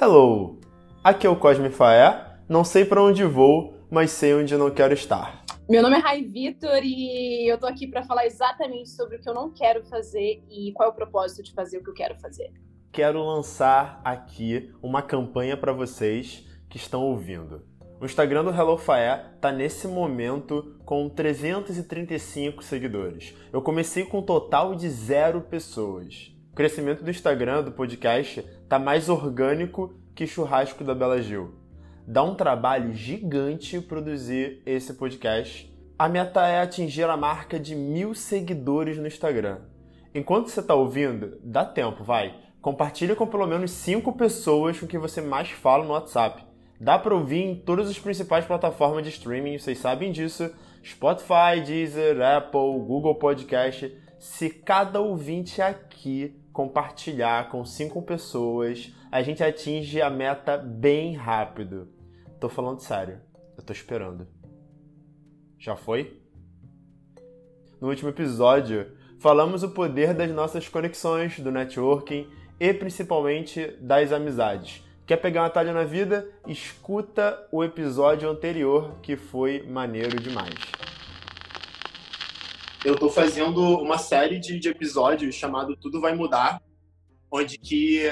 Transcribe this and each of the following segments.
Hello! Aqui é o Cosme Faé. Não sei para onde vou, mas sei onde não quero estar. Meu nome é Rai Vitor e eu tô aqui para falar exatamente sobre o que eu não quero fazer e qual é o propósito de fazer o que eu quero fazer. Quero lançar aqui uma campanha para vocês que estão ouvindo. O Instagram do Hello Faé tá nesse momento com 335 seguidores. Eu comecei com um total de zero pessoas. O crescimento do Instagram do podcast tá mais orgânico que churrasco da Bela Gil. Dá um trabalho gigante produzir esse podcast. A meta é atingir a marca de mil seguidores no Instagram. Enquanto você está ouvindo, dá tempo, vai. Compartilhe com pelo menos cinco pessoas com quem você mais fala no WhatsApp. Dá para ouvir em todas as principais plataformas de streaming, vocês sabem disso. Spotify, Deezer, Apple, Google Podcast. Se cada ouvinte aqui compartilhar com cinco pessoas, a gente atinge a meta bem rápido. Tô falando sério. Eu tô esperando. Já foi? No último episódio, falamos o poder das nossas conexões, do networking e principalmente das amizades. Quer pegar uma talha na vida? Escuta o episódio anterior que foi maneiro demais eu estou fazendo uma série de, de, episódios chamado Tudo Vai Mudar, onde que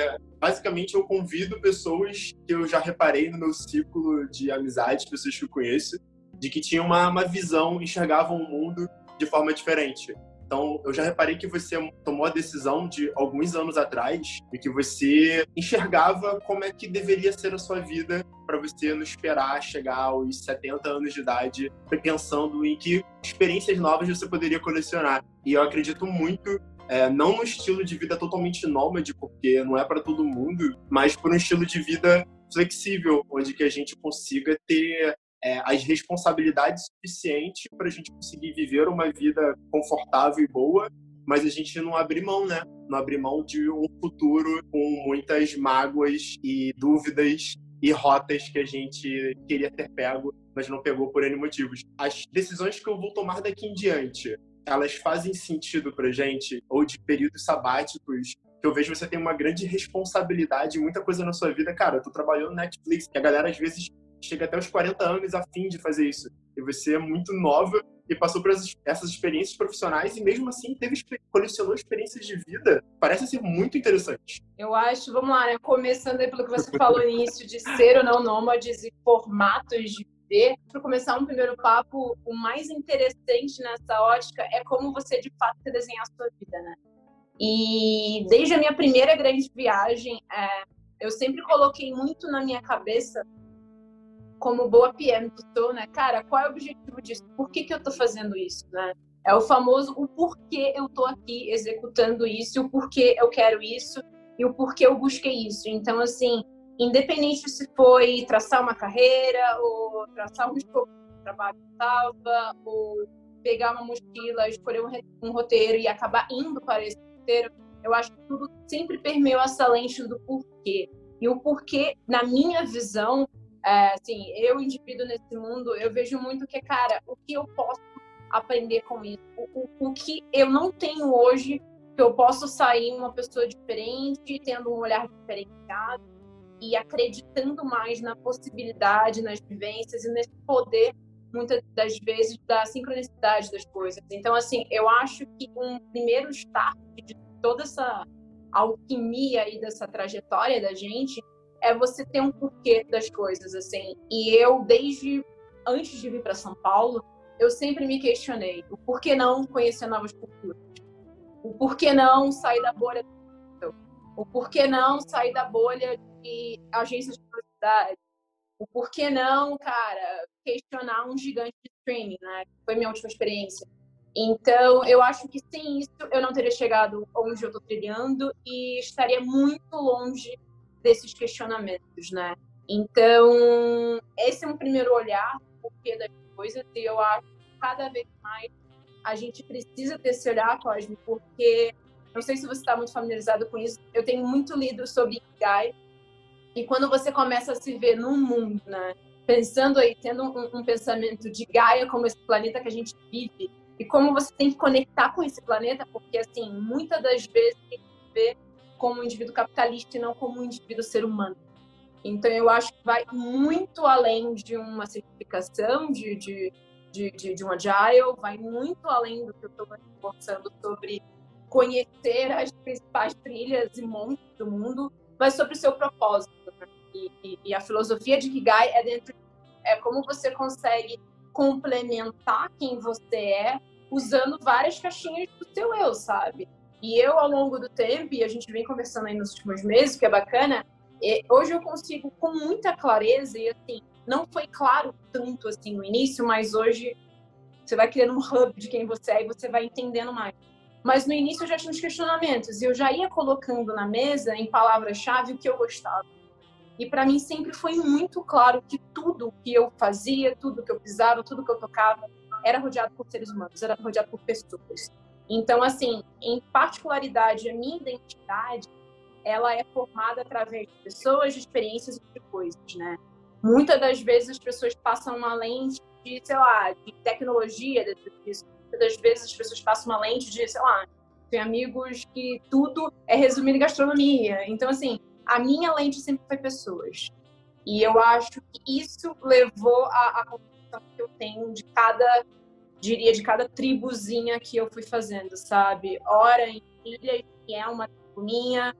basicamente eu convido pessoas que eu já reparei no meu ciclo de amizades, pessoas que eu conheço, de que tinham uma, uma visão, enxergavam o mundo de forma diferente. Então, eu já reparei que você tomou a decisão de alguns anos atrás e que você enxergava como é que deveria ser a sua vida para você não esperar chegar aos 70 anos de idade pensando em que experiências novas você poderia colecionar. E eu acredito muito é, não no estilo de vida totalmente nômade, porque não é para todo mundo, mas por um estilo de vida flexível, onde que a gente consiga ter é, as responsabilidades suficientes para a gente conseguir viver uma vida confortável e boa, mas a gente não abrir mão, né? Não abrir mão de um futuro com muitas mágoas e dúvidas e rotas que a gente queria ter pego, mas não pegou por N motivos. As decisões que eu vou tomar daqui em diante, elas fazem sentido pra gente, ou de períodos sabáticos, que eu vejo você tem uma grande responsabilidade, muita coisa na sua vida. Cara, eu tô trabalhando no Netflix, que a galera às vezes chega até os 40 anos a fim de fazer isso. E você é muito nova e passou por essas experiências profissionais e mesmo assim teve colecionou experiências de vida. Parece ser muito interessante. Eu acho, vamos lá, né? Começando aí pelo que você falou no início de ser ou não nômades e formatos de viver. Para começar um primeiro papo, o mais interessante nessa ótica é como você de fato desenhar a sua vida, né? E desde a minha primeira grande viagem, é, eu sempre coloquei muito na minha cabeça como boa PM que sou, né? Cara, qual é o objetivo disso? Por que, que eu tô fazendo isso, né? É o famoso o porquê eu tô aqui executando isso, o porquê eu quero isso e o porquê eu busquei isso. Então, assim, independente se foi traçar uma carreira ou traçar um escopo de trabalho estava, ou pegar uma mochila, escolher um, um roteiro e acabar indo para esse roteiro, eu acho que tudo sempre permeou essa lente do porquê. E o porquê, na minha visão, é, assim, eu, indivíduo nesse mundo, eu vejo muito que, cara, o que eu posso aprender com isso? O, o, o que eu não tenho hoje, que eu posso sair uma pessoa diferente, tendo um olhar diferenciado e acreditando mais na possibilidade, nas vivências e nesse poder, muitas das vezes, da sincronicidade das coisas. Então, assim, eu acho que um primeiro start de toda essa alquimia aí dessa trajetória da gente é você ter um porquê das coisas, assim. E eu, desde antes de vir para São Paulo, eu sempre me questionei o porquê não conhecer novas culturas, o porquê não sair da bolha, o porquê não sair da bolha de agências de publicidade, o porquê não, cara, questionar um gigante de streaming, né? Foi minha última experiência. Então, eu acho que sem isso eu não teria chegado onde eu estou trilhando e estaria muito longe desses questionamentos, né? Então, esse é um primeiro olhar porquê das coisas e eu acho que cada vez mais a gente precisa ter esse olhar, Cosme, porque não sei se você está muito familiarizado com isso, eu tenho muito lido sobre Ikigai e quando você começa a se ver num mundo, né? Pensando aí, tendo um, um pensamento de Gaia como esse planeta que a gente vive e como você tem que conectar com esse planeta, porque assim, muitas das vezes a gente vê como um indivíduo capitalista e não como um indivíduo ser humano. Então, eu acho que vai muito além de uma certificação de, de, de, de, de um agile, vai muito além do que eu estou conversando sobre conhecer as principais trilhas e montes do mundo, mas sobre o seu propósito. Né? E, e, e, a filosofia de Kigai é dentro é como você consegue complementar quem você é usando várias caixinhas do seu eu, sabe? E eu, ao longo do tempo, e a gente vem conversando aí nos últimos meses, que é bacana, hoje eu consigo, com muita clareza, e assim, não foi claro tanto assim no início, mas hoje você vai criando um hub de quem você é e você vai entendendo mais. Mas no início eu já tinha uns questionamentos e eu já ia colocando na mesa, em palavras-chave, o que eu gostava. E para mim sempre foi muito claro que tudo que eu fazia, tudo que eu pisava, tudo que eu tocava, era rodeado por seres humanos, era rodeado por pessoas. Então, assim, em particularidade, a minha identidade, ela é formada através de pessoas, de experiências e de coisas, né? Muitas das vezes as pessoas passam uma lente de, sei lá, de tecnologia dentro disso. Muitas das vezes as pessoas passam uma lente de, sei lá, tem amigos que tudo é resumido em gastronomia. Então, assim, a minha lente sempre foi pessoas. E eu acho que isso levou a concepção que eu tenho de cada, diria, de cada tribuzinha que eu fui fazendo, sabe? Ora em ilha, que é uma tribo minha,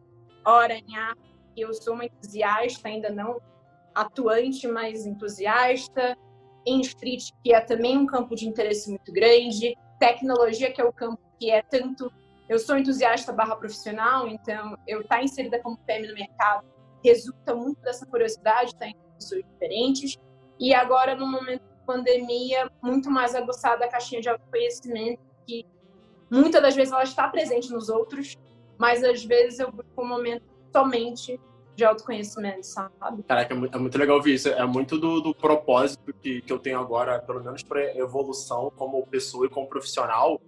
ora em ar, que eu sou uma entusiasta, ainda não atuante, mas entusiasta. Em street, que é também um campo de interesse muito grande. Tecnologia, que é o campo que é tanto eu sou entusiasta barra profissional, então eu estar tá inserida como PM no mercado resulta muito dessa curiosidade, tá em pessoas diferentes. E agora, no momento pandemia, muito mais aguçada a caixinha de autoconhecimento, que muitas das vezes ela está presente nos outros, mas às vezes eu busco um momento somente de autoconhecimento, sabe? Caraca, é muito, é muito legal ouvir isso. É muito do, do propósito que, que eu tenho agora, pelo menos para evolução como pessoa e como profissional,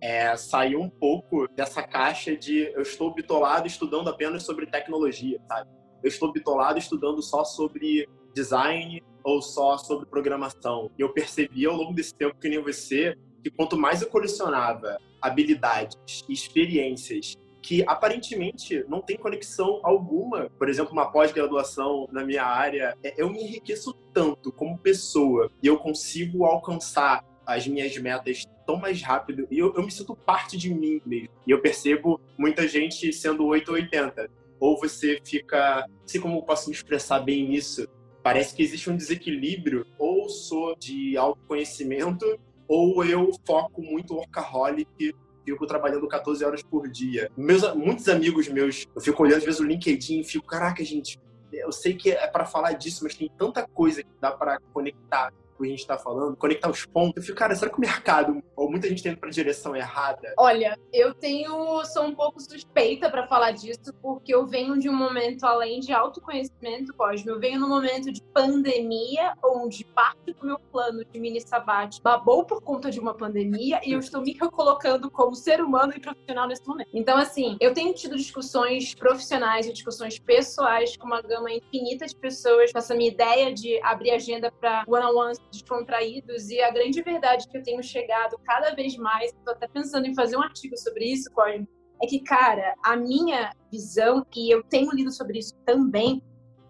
é, sair um pouco dessa caixa de eu estou bitolado estudando apenas sobre tecnologia, sabe? Eu estou bitolado estudando só sobre design ou só sobre programação. E eu percebi ao longo desse tempo, que nem você, que quanto mais eu colecionava habilidades, experiências que aparentemente não tem conexão alguma, por exemplo, uma pós-graduação na minha área, é, eu me enriqueço tanto como pessoa e eu consigo alcançar as minhas metas tão mais rápido e eu, eu me sinto parte de mim mesmo. E eu percebo muita gente sendo 8 ou 80. Ou você fica, não sei como eu posso me expressar bem isso, parece que existe um desequilíbrio, ou sou de autoconhecimento, ou eu foco muito workaholic fico trabalhando 14 horas por dia. Meus, muitos amigos meus, eu fico olhando às vezes o LinkedIn e fico, caraca, gente, eu sei que é para falar disso, mas tem tanta coisa que dá para conectar a gente está falando, conectar os pontos. Eu fico, cara, será que o mercado, ou muita gente tá indo para a direção errada? Olha, eu tenho, sou um pouco suspeita para falar disso, porque eu venho de um momento além de autoconhecimento, Cosme, eu venho num momento de pandemia, onde parte do meu plano de mini sabate babou por conta de uma pandemia e eu estou me colocando como ser humano e profissional nesse momento. Então, assim, eu tenho tido discussões profissionais e discussões pessoais com uma gama infinita de pessoas, com essa minha ideia de abrir agenda para one-on-ones descontraídos e a grande verdade que eu tenho chegado cada vez mais, estou até pensando em fazer um artigo sobre isso, Cosme, é que, cara, a minha visão, e eu tenho lido sobre isso também,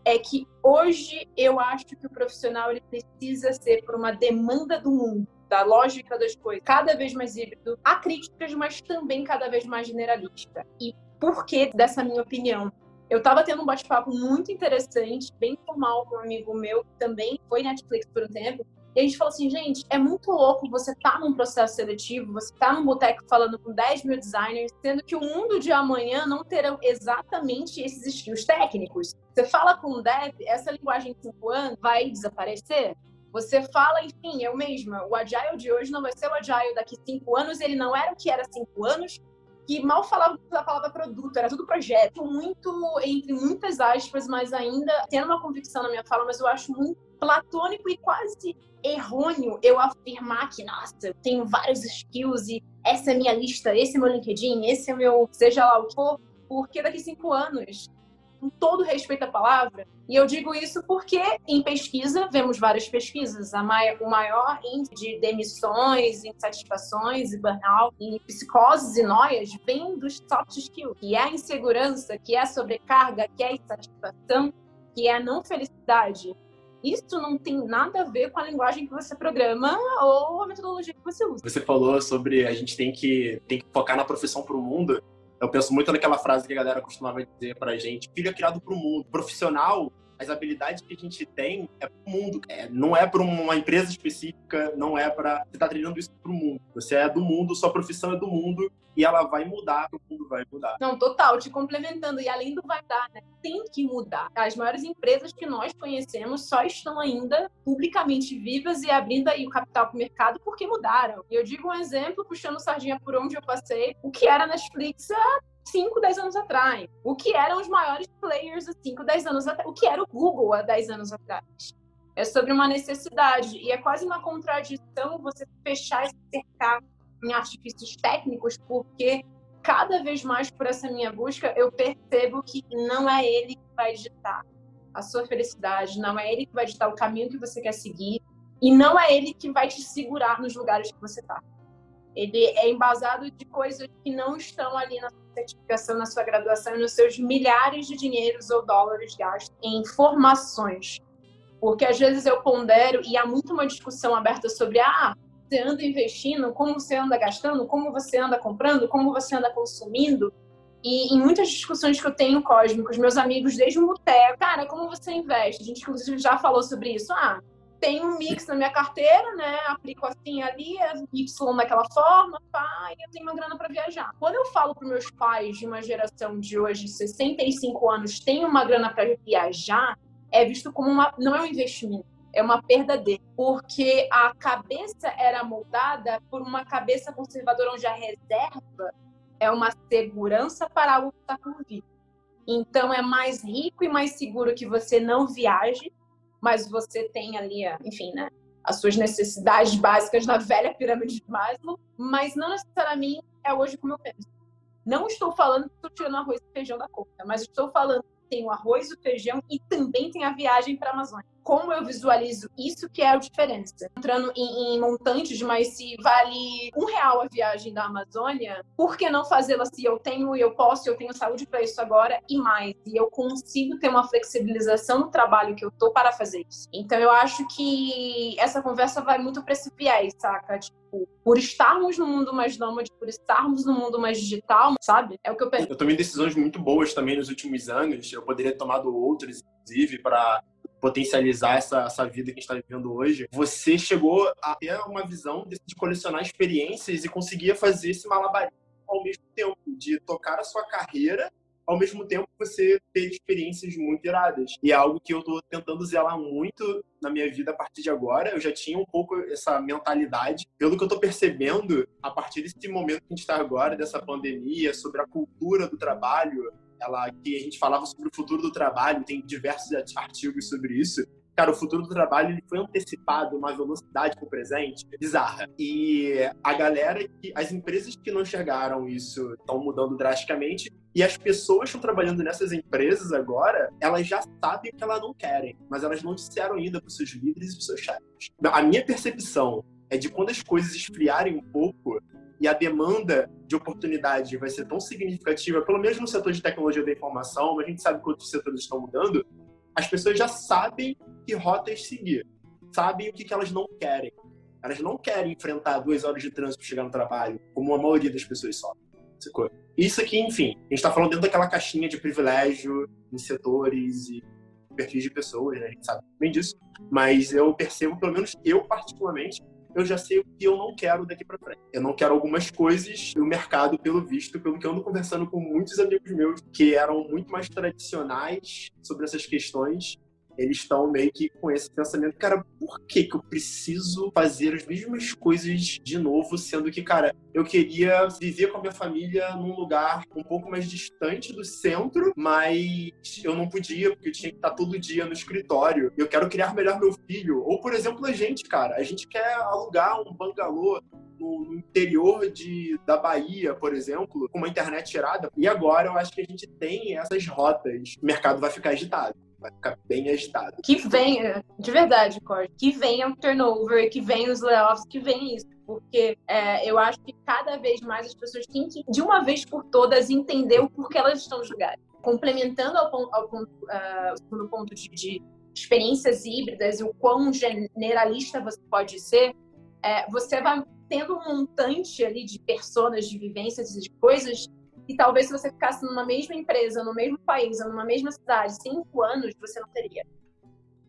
é que hoje eu acho que o profissional ele precisa ser por uma demanda do mundo, da lógica das coisas, cada vez mais híbrido, há críticas, mas também cada vez mais generalista. E por que dessa minha opinião? Eu estava tendo um bate-papo muito interessante, bem formal com um amigo meu, que também foi Netflix por um tempo, e a gente falou assim, gente, é muito louco você tá num processo seletivo, você tá num boteco falando com 10 mil designers, sendo que o mundo de amanhã não terão exatamente esses skills técnicos. Você fala com um dev, essa linguagem de 5 anos vai desaparecer? Você fala, enfim, eu mesma, o Agile de hoje não vai ser o Agile daqui cinco anos, ele não era o que era cinco anos, que mal falava a palavra produto, era tudo projeto. Muito, entre muitas aspas, mas ainda tendo uma convicção na minha fala, mas eu acho muito platônico e quase errôneo eu afirmar que, nossa, eu tenho vários skills e essa é minha lista, esse é meu LinkedIn, esse é meu, seja lá o que for, porque daqui cinco anos com todo respeito à palavra. E eu digo isso porque em pesquisa, vemos várias pesquisas, a o maior índice de demissões, insatisfações e burnout, e psicoses e noias vem dos soft skills, que é a insegurança, que é a sobrecarga, que é a insatisfação. que é a não felicidade, isso não tem nada a ver com a linguagem que você programa ou a metodologia que você usa. Você falou sobre a gente tem que, tem que focar na profissão para o mundo. Eu penso muito naquela frase que a galera costumava dizer pra gente: filho é criado para o mundo. Profissional as habilidades que a gente tem é para o mundo. É, não é para uma empresa específica, não é para. Você está treinando isso para o mundo. Você é do mundo, sua profissão é do mundo e ela vai mudar, o mundo vai mudar. Não, total, te complementando. E além do vai dar, né? Tem que mudar. As maiores empresas que nós conhecemos só estão ainda publicamente vivas e abrindo aí o capital para o mercado porque mudaram. E eu digo um exemplo, puxando sardinha por onde eu passei, o que era Netflix há 5, 10 anos atrás. O que eram os maiores players há 5, 10 anos atrás. O que era o Google há 10 anos atrás. É sobre uma necessidade. E é quase uma contradição você fechar e cercar em artifícios técnicos, porque cada vez mais por essa minha busca eu percebo que não é ele que vai ditar a sua felicidade, não é ele que vai ditar o caminho que você quer seguir e não é ele que vai te segurar nos lugares que você está. Ele é embasado de coisas que não estão ali na certificação, na sua graduação, nos seus milhares de dinheiros ou dólares gastos em formações. Porque às vezes eu pondero, e há muito uma discussão aberta sobre ah, você anda investindo, como você anda gastando, como você anda comprando, como você anda consumindo. E em muitas discussões que eu tenho cósmicos, meus amigos desde o boteco, cara, como você investe? A gente inclusive já falou sobre isso. Ah, tem um mix na minha carteira, né? Aplico assim ali, Y daquela forma, pá, e eu tenho uma grana para viajar. Quando eu falo para meus pais de uma geração de hoje, 65 anos, tem uma grana para viajar, é visto como uma não é um investimento, é uma perda dele, porque a cabeça era moldada por uma cabeça conservadora onde a reserva é uma segurança para algo que está por vir. Então é mais rico e mais seguro que você não viaje mas você tem ali, enfim, né, as suas necessidades básicas na velha pirâmide de Maslow, mas não necessariamente é hoje como eu penso. Não estou falando que estou tirando arroz e feijão da conta, mas estou falando que tem o arroz, o feijão e também tem a viagem para a Amazônia como eu visualizo isso que é a diferença. Entrando em, em montantes, mas se vale um real a viagem da Amazônia, por que não fazê-la se eu tenho eu posso, eu tenho saúde para isso agora e mais? E eu consigo ter uma flexibilização no trabalho que eu tô para fazer isso. Então eu acho que essa conversa vai muito para esse viés, saca? Tipo, por estarmos no mundo mais nômade, por estarmos no mundo mais digital, sabe? É o que eu penso. Eu tomei decisões muito boas também nos últimos anos. Eu poderia ter tomado outras, inclusive, para potencializar essa, essa vida que a gente está vivendo hoje, você chegou a ter uma visão de, colecionar experiências e conseguia fazer esse malabarismo ao mesmo tempo, de tocar a sua carreira ao mesmo tempo você ter experiências muito iradas. E é algo que eu estou tentando zelar muito na minha vida a partir de agora. Eu já tinha um pouco essa mentalidade. Pelo que eu estou percebendo, a partir desse momento que a gente está agora, dessa pandemia, sobre a cultura do trabalho, ela que a gente falava sobre o futuro do trabalho, tem diversos artigos sobre isso. Cara, o futuro do trabalho ele foi antecipado uma velocidade para o presente bizarra. E a galera, que, as empresas que não enxergaram isso estão mudando drasticamente. E as pessoas que estão trabalhando nessas empresas agora, elas já sabem o que elas não querem, mas elas não disseram ainda para seus líderes e os seus chefes. A minha percepção é de quando as coisas esfriarem um pouco, e a demanda de oportunidade vai ser tão significativa, pelo menos no setor de tecnologia da informação, mas a gente sabe que outros setores estão mudando, as pessoas já sabem que rotas seguir, sabem o que, que elas não querem. Elas não querem enfrentar duas horas de trânsito para chegar no trabalho, como a maioria das pessoas sofre. Isso aqui, enfim, a gente está falando dentro daquela caixinha de privilégio em setores e perfis de pessoas, né? a gente sabe bem disso. Mas eu percebo, pelo menos eu particularmente, eu já sei o que eu não quero daqui para frente. Eu não quero algumas coisas no mercado, pelo visto, pelo que eu ando conversando com muitos amigos meus que eram muito mais tradicionais sobre essas questões eles estão meio que com esse pensamento, cara, por que que eu preciso fazer as mesmas coisas de novo, sendo que, cara, eu queria viver com a minha família num lugar um pouco mais distante do centro, mas eu não podia, porque eu tinha que estar todo dia no escritório. Eu quero criar melhor meu filho. Ou, por exemplo, a gente, cara, a gente quer alugar um bangalô no interior de, da Bahia, por exemplo, com uma internet tirada. E agora eu acho que a gente tem essas rotas. O mercado vai ficar agitado vai ficar bem agitado. Que venha, de verdade, Cord, que venha o turnover, que venha os layoffs, que venha isso. Porque é, eu acho que cada vez mais as pessoas têm que, de uma vez por todas, entender o porquê elas estão lugares. complementando ao, ponto, ao ponto, uh, o segundo ponto de, de, experiências híbridas e o quão generalista você pode ser, é, você vai tendo um montante ali de personas, de vivências e de coisas e talvez se você ficasse numa mesma empresa, no mesmo país, ou numa mesma cidade, cinco anos, você não teria.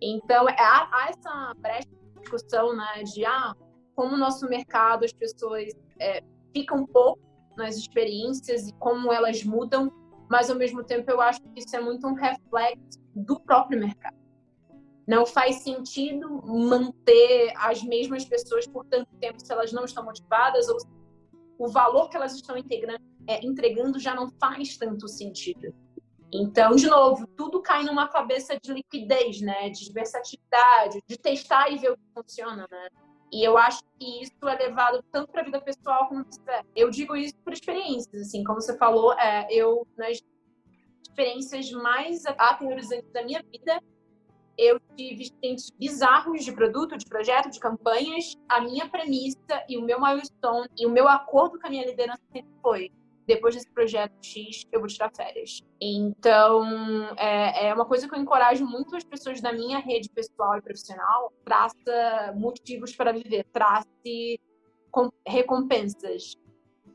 Então, é, há, há essa brecha de discussão, né, de ah, como o nosso mercado, as pessoas é, ficam pouco nas experiências e como elas mudam, mas ao mesmo tempo eu acho que isso é muito um reflexo do próprio mercado. Não faz sentido manter as mesmas pessoas por tanto tempo se elas não estão motivadas ou o valor que elas estão é, entregando já não faz tanto sentido. Então, de novo, tudo cai numa cabeça de liquidez, né? De versatilidade, de testar e ver o que funciona, né? E eu acho que isso é levado tanto para a vida pessoal como para Eu digo isso por experiências, assim, como você falou, é, eu nas experiências mais aterrorizantes da minha vida, eu tive experiências bizarros de produto, de projeto, de campanhas. A minha premissa e o meu milestone e o meu acordo com a minha liderança sempre foi depois desse projeto X, eu vou tirar férias. Então, é, é, uma coisa que eu encorajo muito as pessoas da minha rede pessoal e profissional. Traça motivos para viver, trace recompensas,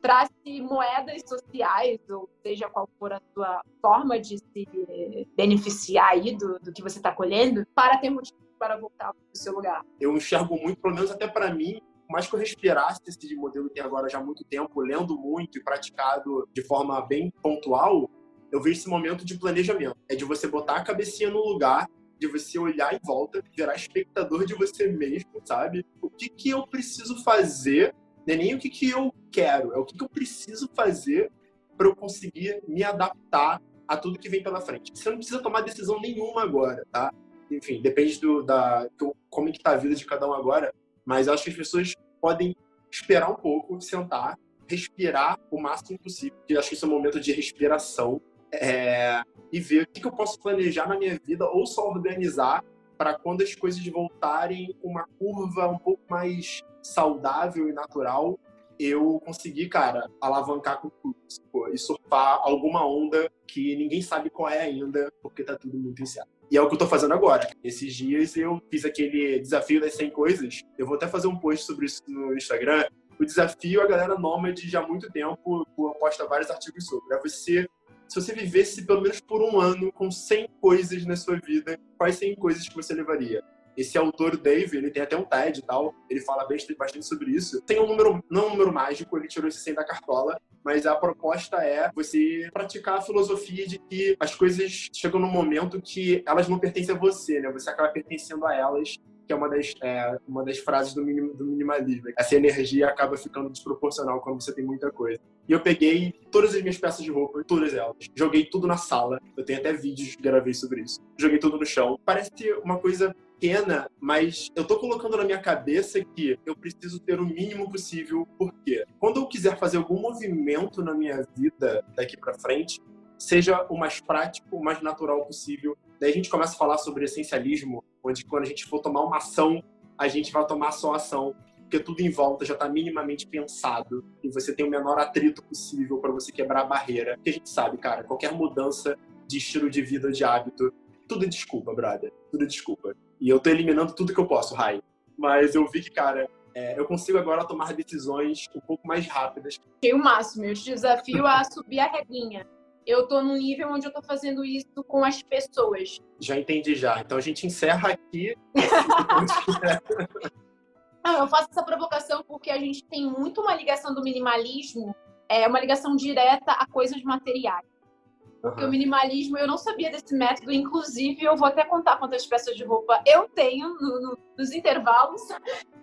trace moedas sociais, ou seja qual for a sua forma de se beneficiar aí do, do que você está colhendo, para ter motivos para voltar para o seu lugar. Eu enxergo muito, pelo menos até para mim, mais que eu respirasse esse modelo que agora já há muito tempo, lendo muito e praticado de forma bem pontual, eu vejo esse momento de planejamento. É de você botar a cabecinha no lugar, de você olhar em volta, virar espectador de você mesmo, sabe? O que, que eu preciso fazer, não é nem o que, que eu quero, é o que, que eu preciso fazer para eu conseguir me adaptar a tudo que vem pela frente. Você não precisa tomar decisão nenhuma agora, tá? Enfim, depende do, da, como é que tá a vida de cada um agora, mas acho que as pessoas podem esperar um pouco, sentar, respirar o máximo possível. Eu acho que isso é um momento de respiração é, e ver o que, eu posso planejar na minha vida ou só organizar para quando as coisas voltarem uma curva um pouco mais saudável e natural, eu conseguir, cara, alavancar com tudo e surfar alguma onda que ninguém sabe qual é ainda, porque tá tudo muito incerto. E é o que eu tô fazendo agora. Esses dias eu fiz aquele desafio das 100 coisas. Eu vou até fazer um post sobre isso no Instagram. O desafio, a galera nômade já há muito tempo posta vários artigos sobre. É você, se você vivesse pelo menos por um ano com 100 coisas na sua vida, quais 100 coisas que você levaria? Esse autor, Dave, ele tem até um TED e tal, ele fala bastante sobre isso. Tem um número, não um número mágico, ele tirou esse 100 da cartola, mas a proposta é você praticar a filosofia de que as coisas chegam num momento que elas não pertencem a você, né? Você acaba pertencendo a elas que é uma das, é, uma das frases do, minim, do minimalismo. Essa energia acaba ficando desproporcional quando você tem muita coisa. E eu peguei todas as minhas peças de roupa, todas elas, joguei tudo na sala. Eu tenho até vídeos que gravei sobre isso. Joguei tudo no chão. Parece uma coisa pequena, mas eu tô colocando na minha cabeça que eu preciso ter o mínimo possível, porque quando eu quiser fazer algum movimento na minha vida daqui para frente, seja o mais prático, o mais natural possível. Daí a gente começa a falar sobre essencialismo, onde quando a gente for tomar uma ação, a gente vai tomar só ação, porque tudo em volta já está minimamente pensado e você tem o menor atrito possível para você quebrar a barreira. Porque a gente sabe, cara, qualquer mudança de estilo de vida, de hábito, tudo desculpa, brother. Tudo desculpa. E eu tô eliminando tudo que eu posso, Rai. Mas eu vi que, cara, é, eu consigo agora tomar decisões um pouco mais rápidas. Achei o máximo. Eu te desafio a subir a regrinha. Eu tô num nível onde eu tô fazendo isso com as pessoas. Já entendi já. Então a gente encerra aqui. Não, eu faço essa provocação porque a gente tem muito uma ligação do minimalismo, é uma ligação direta a coisas materiais. Porque uhum. o minimalismo, eu não sabia desse método, inclusive eu vou até contar quantas peças de roupa eu tenho no, no, nos intervalos.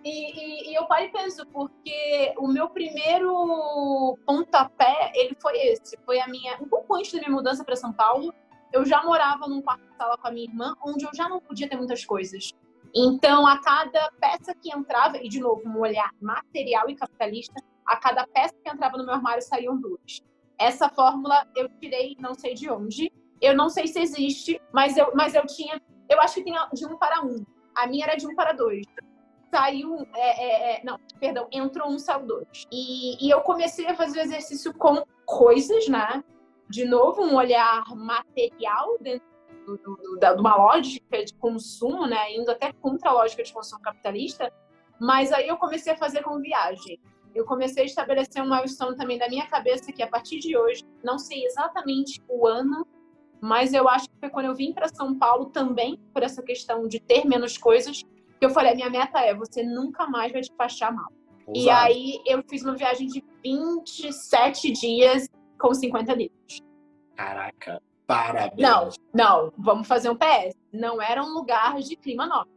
E, e, e, eu paro e penso, porque o meu primeiro pontapé, ele foi esse. Foi a minha, um pouco antes da minha mudança para São Paulo, eu já morava num quarto-sala com a minha irmã, onde eu já não podia ter muitas coisas. Então, a cada peça que entrava, e de novo, um olhar material e capitalista, a cada peça que entrava no meu armário saíam duas. Essa fórmula eu tirei não sei de onde. Eu não sei se existe, mas eu, mas eu tinha. Eu acho que tem de um para um. A minha era de um para dois. Saiu. É, é, é, não, perdão, entrou um, saiu dois. E, e eu comecei a fazer o exercício com coisas, né? de novo, um olhar material dentro do, do, da, de uma lógica de consumo, né? Indo até contra a lógica de consumo capitalista. Mas aí eu comecei a fazer com viagem. Eu comecei a estabelecer um milestone também da minha cabeça que a partir de hoje, não sei exatamente o ano, mas eu acho que foi quando eu vim para São Paulo também por essa questão de ter menos coisas, que eu falei, a minha meta é você nunca mais vai despachar mal. Ousado. E aí eu fiz uma viagem de 27 dias com 50 litros. Caraca, parabéns. Não, não, vamos fazer um PS. Não era um lugar de clima norte.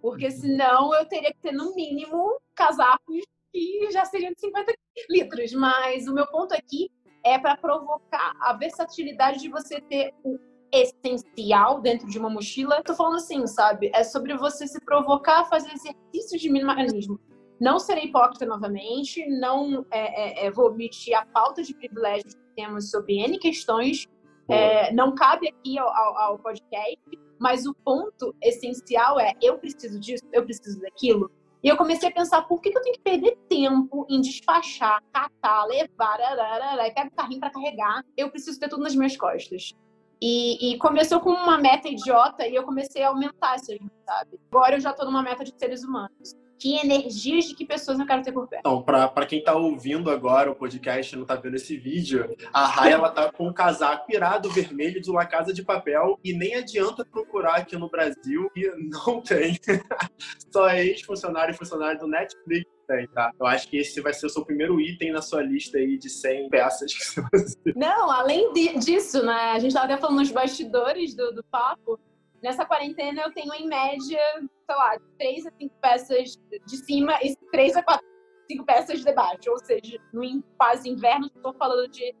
Porque uhum. senão eu teria que ter, no mínimo, casacos que já seriam de 50 litros. Mas o meu ponto aqui é para provocar a versatilidade de você ter o essencial dentro de uma mochila. Tô falando assim, sabe? É sobre você se provocar a fazer exercícios de minimalismo. Não serei hipócrita novamente, não é, é, é, vou omitir a pauta de privilégios que temos sobre N questões. É, não cabe aqui ao, ao, ao podcast, mas o ponto essencial é: eu preciso disso, eu preciso daquilo. E eu comecei a pensar, por que, eu tenho que perder tempo em despachar, catar, levar, ararara, e pego o carrinho para carregar? Eu preciso ter tudo nas minhas costas. E, e, começou com uma meta idiota e eu comecei a aumentar essa, sabe? Agora eu já tô numa meta de seres humanos que energias de que pessoas eu quero ter por perto. Então, para quem tá ouvindo agora o podcast e não tá vendo esse vídeo, a Rai ela tá com um casaco irado vermelho de uma casa de papel e nem adianta procurar aqui no Brasil e não tem. Só ex-funcionário e funcionário do Netflix tem, tá? Eu acho que esse vai ser o seu primeiro item na sua lista aí de 100 peças que você Não, além de, disso, né? A gente tava até falando nos bastidores do, do papo Nessa quarentena eu tenho em média, sei lá, três a cinco peças de cima e três a quatro, cinco peças de baixo. Ou seja, no quase inverno estou falando de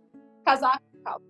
casaco e calça.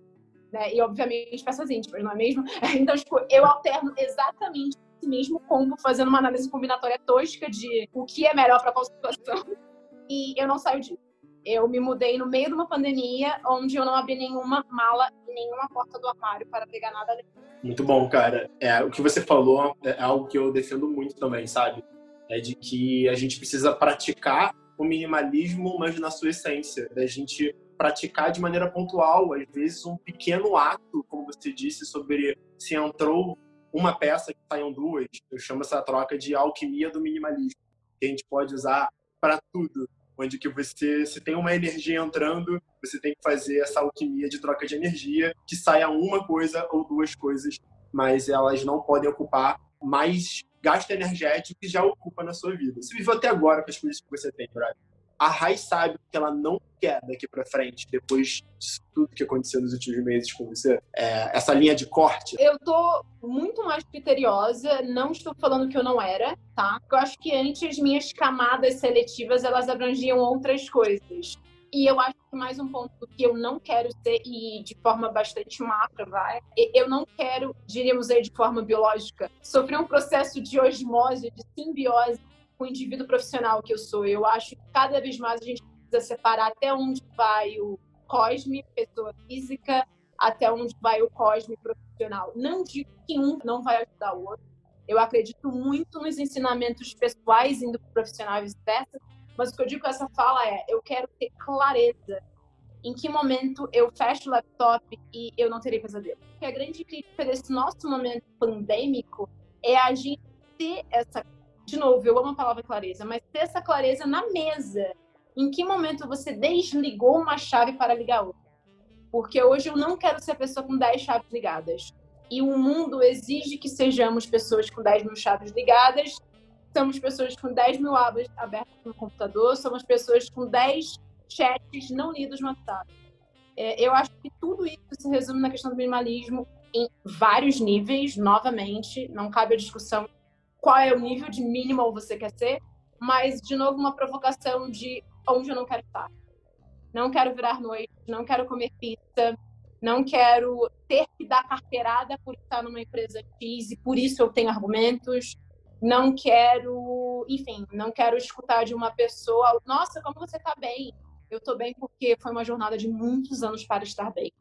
Né? E obviamente peças íntimas, não é mesmo? Então, tipo, eu alterno exatamente esse mesmo combo, fazendo uma análise combinatória tosca de o que é melhor para qual situação. E eu não saio disso. Eu me mudei no meio de uma pandemia, onde eu não abri nenhuma mala nenhuma porta do armário para pegar nada ali. Muito bom, cara. É, o que você falou é algo que eu defendo muito também, sabe? É de que a gente precisa praticar o minimalismo, mas na sua essência. Da gente praticar de maneira pontual, às vezes um pequeno ato, como você disse, sobre se entrou uma peça que saiam duas. Eu chamo essa troca de alquimia do minimalismo, que a gente pode usar para tudo onde que você se tem uma energia entrando, você tem que fazer essa alquimia de troca de energia, que saia uma coisa ou duas coisas, mas elas não podem ocupar mais gasto energético que já ocupa na sua vida. Você viveu até agora com as coisas que você tem, brother a Rai sabe que ela não quer daqui para frente, depois disso tudo que aconteceu nos últimos meses com você? É, essa linha de corte? Eu tô muito mais criteriosa, não estou falando que eu não era, tá? Eu acho que antes minhas camadas seletivas, elas abrangiam outras coisas. E eu acho que mais um ponto que eu não quero ser, e de forma bastante macra, vai, eu não quero, diríamos aí de forma biológica, sofrer um processo de osmose, de simbiose o indivíduo profissional que eu sou. Eu acho que cada vez mais a gente precisa separar até onde vai o cosme, pessoa física, até onde vai o cosme profissional. Não digo que um não vai ajudar o outro. Eu acredito muito nos ensinamentos pessoais indo para o profissional e vice-versa, mas o que eu digo com essa fala é: eu quero ter clareza em que momento eu fecho o laptop e eu não terei pesadelo. Porque a grande crítica desse nosso momento pandêmico é a gente ter essa de novo, eu amo a palavra clareza, mas ter essa clareza na mesa. Em que momento você desligou uma chave para ligar outra? Porque hoje eu não quero ser a pessoa com 10 chaves ligadas. E o mundo exige que sejamos pessoas com 10 mil chaves ligadas, somos pessoas com 10 mil abas abertas no computador, somos pessoas com 10 chats não lidos no WhatsApp. É, eu acho que tudo isso se resume na questão do minimalismo em vários níveis, novamente, não cabe a discussão qual é o nível de minimal você quer ser, mas, de novo, uma provocação de onde eu não quero estar. Não quero virar noite, não quero comer pizza, não quero ter que dar carteirada por estar numa empresa X e por isso eu tenho argumentos. Não quero, enfim, não quero escutar de uma pessoa, nossa, como você está bem? Eu estou bem porque foi uma jornada de muitos anos para estar bem.